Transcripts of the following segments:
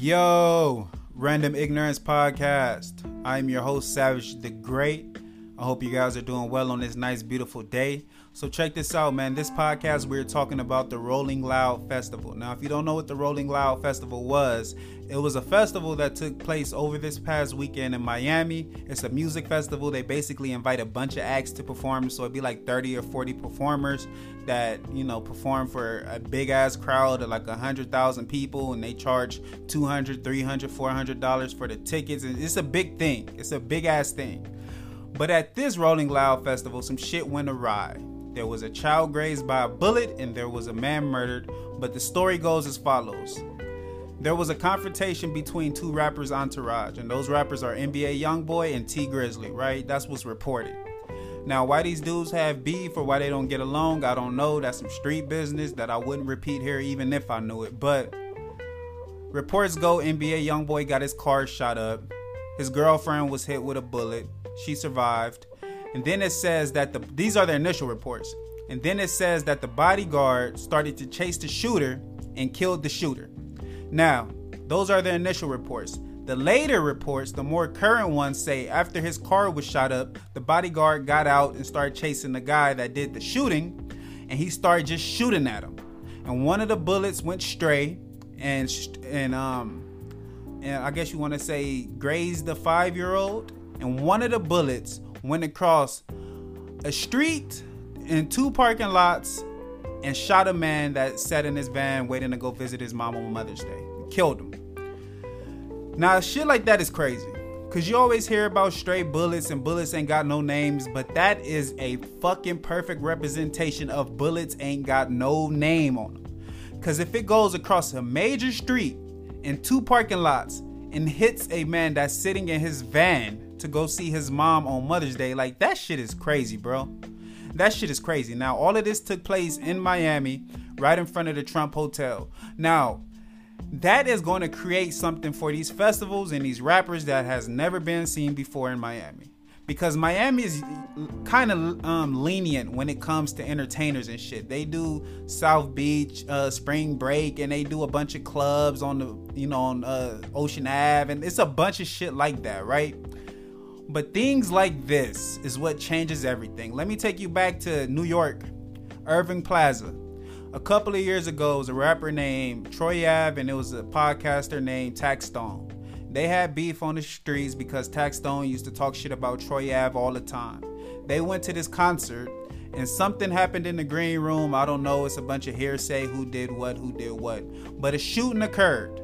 Yo, Random Ignorance Podcast. I'm your host, Savage the Great. I hope you guys are doing well on this nice, beautiful day. So, check this out, man. This podcast, we're talking about the Rolling Loud Festival. Now, if you don't know what the Rolling Loud Festival was, it was a festival that took place over this past weekend in Miami. It's a music festival. They basically invite a bunch of acts to perform. So, it'd be like 30 or 40 performers that, you know, perform for a big ass crowd of like 100,000 people. And they charge 200 300 $400 for the tickets. And it's a big thing, it's a big ass thing. But at this Rolling Loud Festival, some shit went awry. There was a child grazed by a bullet and there was a man murdered, but the story goes as follows. There was a confrontation between two rappers' entourage, and those rappers are NBA Youngboy and Tee Grizzley, right? That's what's reported. Now, why these dudes have beef or why they don't get along, I don't know. That's some street business that I wouldn't repeat here even if I knew it. But reports go NBA Youngboy got his car shot up. His girlfriend was hit with a bullet. She survived. And then it says that the these are the initial reports. And then it says that the bodyguard started to chase the shooter and killed the shooter. Now, those are the initial reports. The later reports, the more current ones say after his car was shot up, the bodyguard got out and started chasing the guy that did the shooting and he started just shooting at him. And one of the bullets went stray and and um and I guess you want to say grazed the 5-year-old and one of the bullets went across a street in two parking lots and shot a man that sat in his van waiting to go visit his mom on Mother's Day. Killed him. Now, shit like that is crazy. Cause you always hear about stray bullets and bullets ain't got no names, but that is a fucking perfect representation of bullets ain't got no name on them. Cause if it goes across a major street in two parking lots and hits a man that's sitting in his van to go see his mom on Mother's Day. Like that shit is crazy, bro. That shit is crazy. Now, all of this took place in Miami, right in front of the Trump Hotel. Now, that is going to create something for these festivals and these rappers that has never been seen before in Miami. Because Miami is kind of um, lenient when it comes to entertainers and shit. They do South Beach, uh, Spring Break, and they do a bunch of clubs on the, you know, on uh, Ocean Ave, and it's a bunch of shit like that, right? But things like this is what changes everything. Let me take you back to New York, Irving Plaza. A couple of years ago, it was a rapper named Troy Ave, and it was a podcaster named Taxstone. They had beef on the streets because Taxstone used to talk shit about Troy Ave all the time. They went to this concert, and something happened in the green room. I don't know. It's a bunch of hearsay who did what, who did what. But a shooting occurred.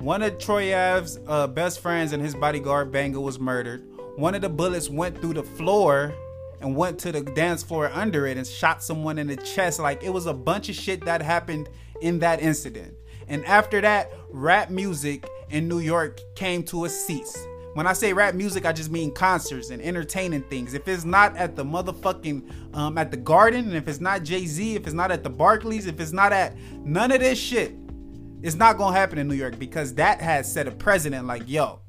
One of Troy uh, best friends and his bodyguard Banga was murdered. One of the bullets went through the floor and went to the dance floor under it and shot someone in the chest. Like it was a bunch of shit that happened in that incident. And after that, rap music in New York came to a cease. When I say rap music, I just mean concerts and entertaining things. If it's not at the motherfucking um, at the Garden, and if it's not Jay Z, if it's not at the Barclays, if it's not at none of this shit, it's not gonna happen in New York because that has set a precedent like, yo,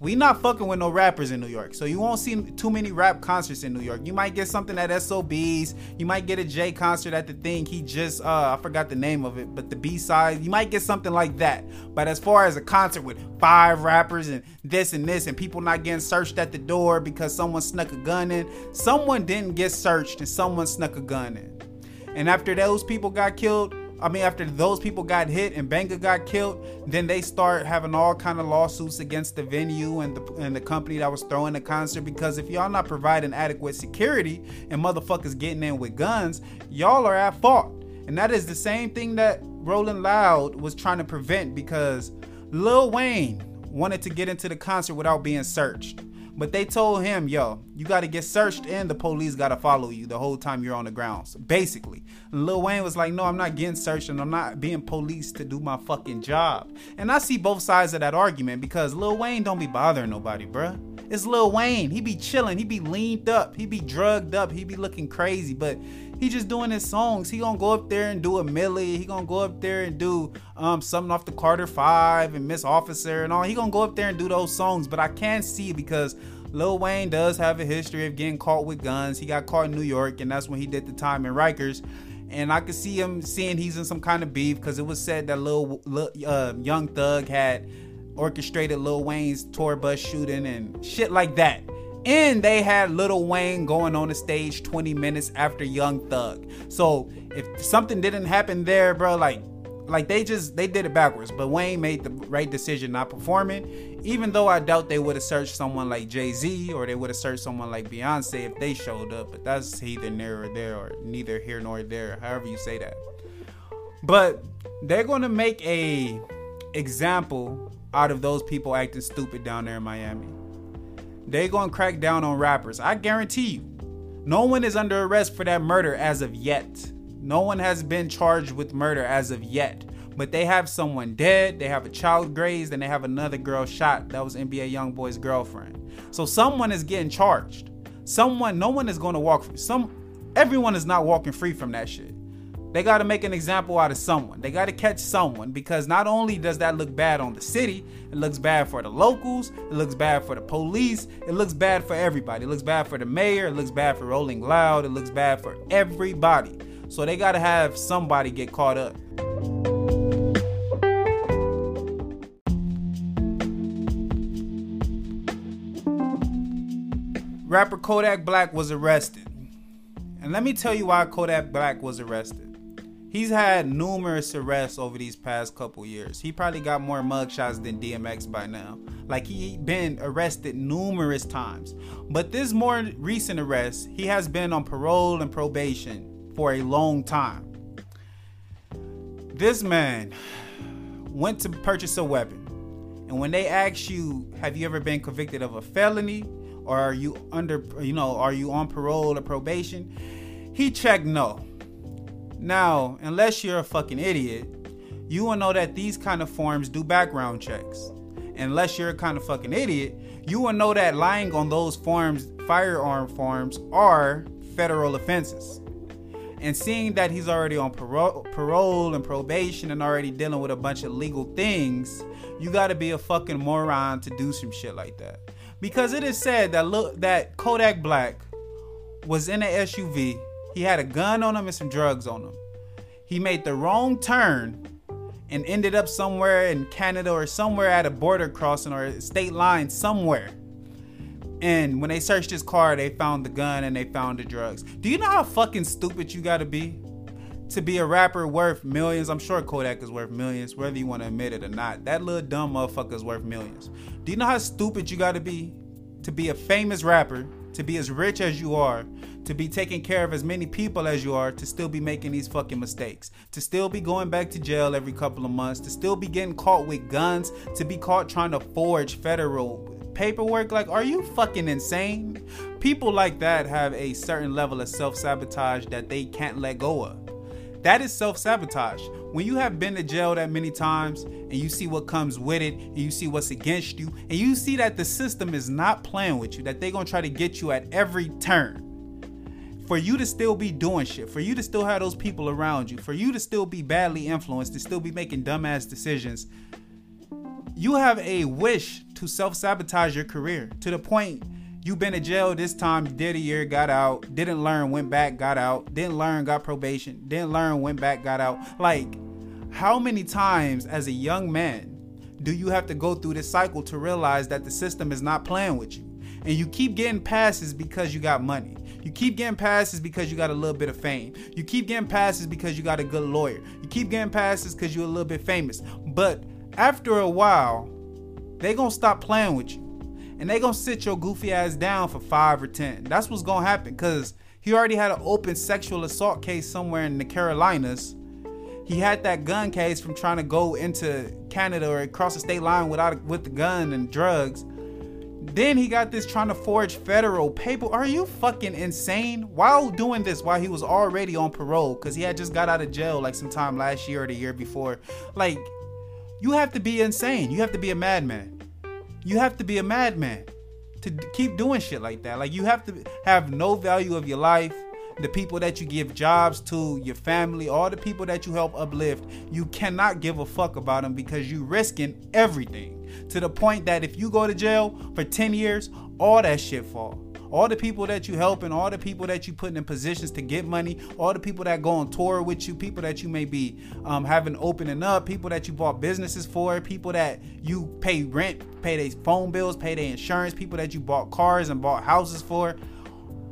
we not fucking with no rappers in New York. So you won't see too many rap concerts in New York. You might get something at SOBs. You might get a Jay concert at the thing. He just uh I forgot the name of it, but the B side, you might get something like that. But as far as a concert with five rappers and this and this and people not getting searched at the door because someone snuck a gun in, someone didn't get searched and someone snuck a gun in. And after those people got killed, I mean, after those people got hit and Banga got killed, then they start having all kind of lawsuits against the venue and the and the company that was throwing the concert because if y'all not providing adequate security and motherfuckers getting in with guns, y'all are at fault. And that is the same thing that Rolling Loud was trying to prevent because Lil Wayne wanted to get into the concert without being searched. But they told him, yo, you got to get searched and the police got to follow you the whole time you're on the grounds, basically. And Lil Wayne was like, no, I'm not getting searched and I'm not being policed to do my fucking job. And I see both sides of that argument because Lil Wayne don't be bothering nobody, bruh. It's Lil Wayne. He be chilling. He be leaned up. He be drugged up. He be looking crazy. But he just doing his songs. He gonna go up there and do a Milli. He gonna go up there and do um something off the Carter Five and Miss Officer and all. He gonna go up there and do those songs. But I can't see because Lil Wayne does have a history of getting caught with guns. He got caught in New York, and that's when he did the time in Rikers. and I could see him seeing he's in some kind of beef because it was said that Lil, little uh, young thug had orchestrated Lil Wayne's tour bus shooting and shit like that. And they had Lil Wayne going on the stage 20 minutes after Young Thug. So if something didn't happen there, bro, like like they just they did it backwards. But Wayne made the right decision not performing. Even though I doubt they would have searched someone like Jay Z or they would have searched someone like Beyonce if they showed up. But that's either near or there or neither here nor there, however you say that. But they're gonna make a example out of those people acting stupid down there in Miami. They gonna crack down on rappers. I guarantee you. No one is under arrest for that murder as of yet. No one has been charged with murder as of yet. But they have someone dead, they have a child grazed, and they have another girl shot. That was NBA Youngboy's girlfriend. So someone is getting charged. Someone, no one is to walk free. Some, everyone is not walking free from that shit. They got to make an example out of someone. They got to catch someone because not only does that look bad on the city, it looks bad for the locals, it looks bad for the police, it looks bad for everybody. It looks bad for the mayor, it looks bad for Rolling Loud, it looks bad for everybody. So they got to have somebody get caught up. Rapper Kodak Black was arrested. And let me tell you why Kodak Black was arrested. He's had numerous arrests over these past couple years. He probably got more mugshots than DMX by now. Like he been arrested numerous times. But this more recent arrest, he has been on parole and probation for a long time. This man went to purchase a weapon. And when they ask you, have you ever been convicted of a felony or are you under, you know, are you on parole or probation? He checked no. Now, unless you're a fucking idiot, you will know that these kind of forms do background checks. Unless you're a kind of fucking idiot, you will know that lying on those forms, firearm forms, are federal offenses. And seeing that he's already on parole, parole and probation and already dealing with a bunch of legal things, you got to be a fucking moron to do some shit like that. Because it is said that look that Kodak Black was in an SUV. He had a gun on him and some drugs on him. He made the wrong turn and ended up somewhere in Canada or somewhere at a border crossing or a state line somewhere. And when they searched his car, they found the gun and they found the drugs. Do you know how fucking stupid you gotta be to be a rapper worth millions? I'm sure Kodak is worth millions, whether you want to admit it or not. That little dumb motherfucker is worth millions. Do you know how stupid you gotta be to be a famous rapper, to be as rich as you are, to be taking care of as many people as you are, to still be making these fucking mistakes, to still be going back to jail every couple of months, to still be getting caught with guns, to be caught trying to forge federal paperwork. Like, are you fucking insane? People like that have a certain level of self sabotage that they can't let go of. That is self sabotage. When you have been to jail that many times and you see what comes with it and you see what's against you and you see that the system is not playing with you, that they're gonna try to get you at every turn. For you to still be doing shit, for you to still have those people around you, for you to still be badly influenced, to still be making dumbass decisions, you have a wish to self sabotage your career to the point you've been in jail this time, did a year, got out, didn't learn, went back, got out, didn't learn, got probation, didn't learn, went back, got out. Like, how many times as a young man do you have to go through this cycle to realize that the system is not playing with you? And you keep getting passes because you got money. You keep getting passes because you got a little bit of fame. You keep getting passes because you got a good lawyer. You keep getting passes because you're a little bit famous. But after a while, they gonna stop playing with you. And they gonna sit your goofy ass down for five or ten. That's what's gonna happen. Cause he already had an open sexual assault case somewhere in the Carolinas. He had that gun case from trying to go into Canada or across the state line without with the gun and drugs. Then he got this trying to forge federal paper. Are you fucking insane? While doing this, while he was already on parole, because he had just got out of jail like sometime last year or the year before. Like, you have to be insane. You have to be a madman. You have to be a madman to keep doing shit like that. Like you have to have no value of your life. The people that you give jobs to, your family, all the people that you help uplift, you cannot give a fuck about them because you risking everything. To the point that if you go to jail for 10 years, all that shit fall. All the people that you helping, all the people that you putting in positions to get money, all the people that go on tour with you, people that you may be um, having opening up, people that you bought businesses for, people that you pay rent, pay their phone bills, pay their insurance, people that you bought cars and bought houses for.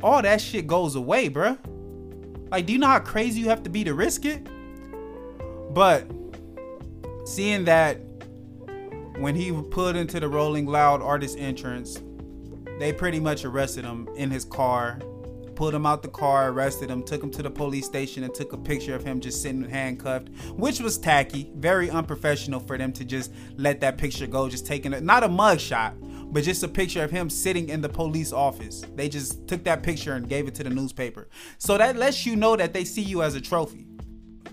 All that shit goes away, bruh. Like, do you know how crazy you have to be to risk it? But seeing that when he put into the Rolling Loud artist entrance, they pretty much arrested him in his car, pulled him out the car, arrested him, took him to the police station, and took a picture of him just sitting handcuffed, which was tacky, very unprofessional for them to just let that picture go, just taking it, not a mug shot, but just a picture of him sitting in the police office. They just took that picture and gave it to the newspaper. So that lets you know that they see you as a trophy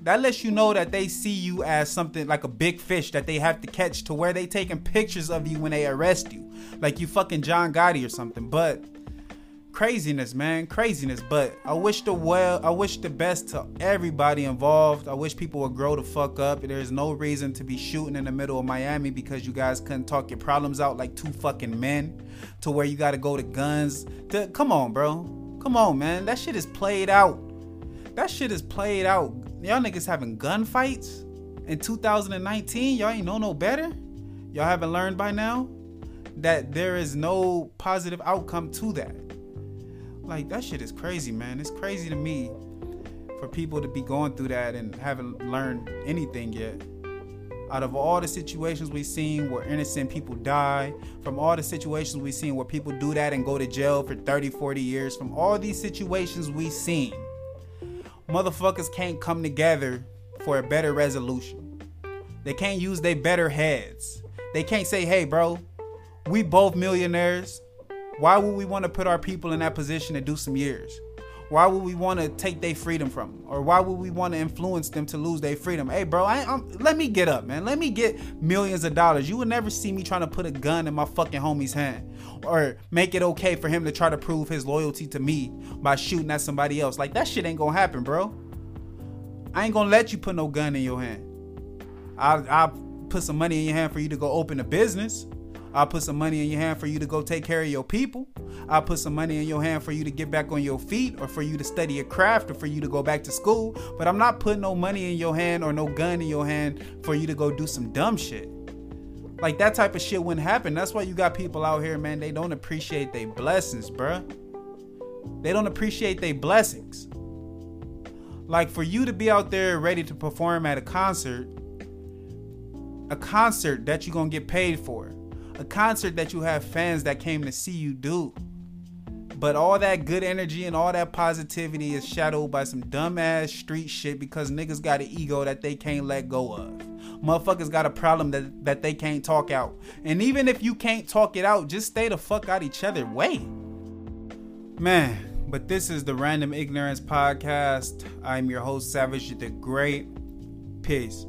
that lets you know that they see you as something like a big fish that they have to catch to where they taking pictures of you when they arrest you. Like you fucking john gotti or something. But craziness man. Craziness. But i wish the well i wish the best to everybody involved. I wish people would grow the fuck up. There's no reason to be shooting in the middle of miami because you guys couldn't talk your problems out like two fucking men to where you gotta go to guns. To, come on bro. Come on man. That shit is played out. That shit is played out Y'all niggas having gunfights in 2019. Y'all ain't know no better. Y'all haven't learned by now that there is no positive outcome to that. Like that shit is crazy, man. It's crazy to me for people to be going through that and haven't learned anything yet. Out of all the situations we've seen where innocent people die, from all the situations we've seen where people do that and go to jail for 30, 40 years, from all these situations we've seen, motherfuckers can't come together for a better resolution. They can't use their better heads. They can't say, hey, bro, we both millionaires. Why would we want to put our people in that position to do some years? Why would we want to take their freedom from them? Or why would we want to influence them to lose their freedom? Hey, bro, I, I'm, let me get up, man. Let me get millions of dollars. You would never see me trying to put a gun in my fucking homie's hand or make it okay for him to try to prove his loyalty to me by shooting at somebody else. Like, that shit ain't gonna happen, bro. I ain't gonna let you put no gun in your hand. I'll, I'll put some money in your hand for you to go open a business. I'll put some money in your hand for you to go take care of your people. I'll put some money in your hand for you to get back on your feet or for you to study a craft or for you to go back to school. But I'm not putting no money in your hand or no gun in your hand for you to go do some dumb shit. Like that type of shit wouldn't happen. That's why you got people out here, man, they don't appreciate their blessings, bruh. They don't appreciate their blessings. Like for you to be out there ready to perform at a concert, a concert that you're gonna get paid for a concert that you have fans that came to see you do. But all that good energy and all that positivity is shadowed by some dumbass street shit because niggas got an ego that they can't let go of. Motherfuckers got a problem that, that they can't talk out. And even if you can't talk it out, just stay the fuck out each other way. Man, but this is the Random Ignorance Podcast. I'm your host, Savage the Great. Peace.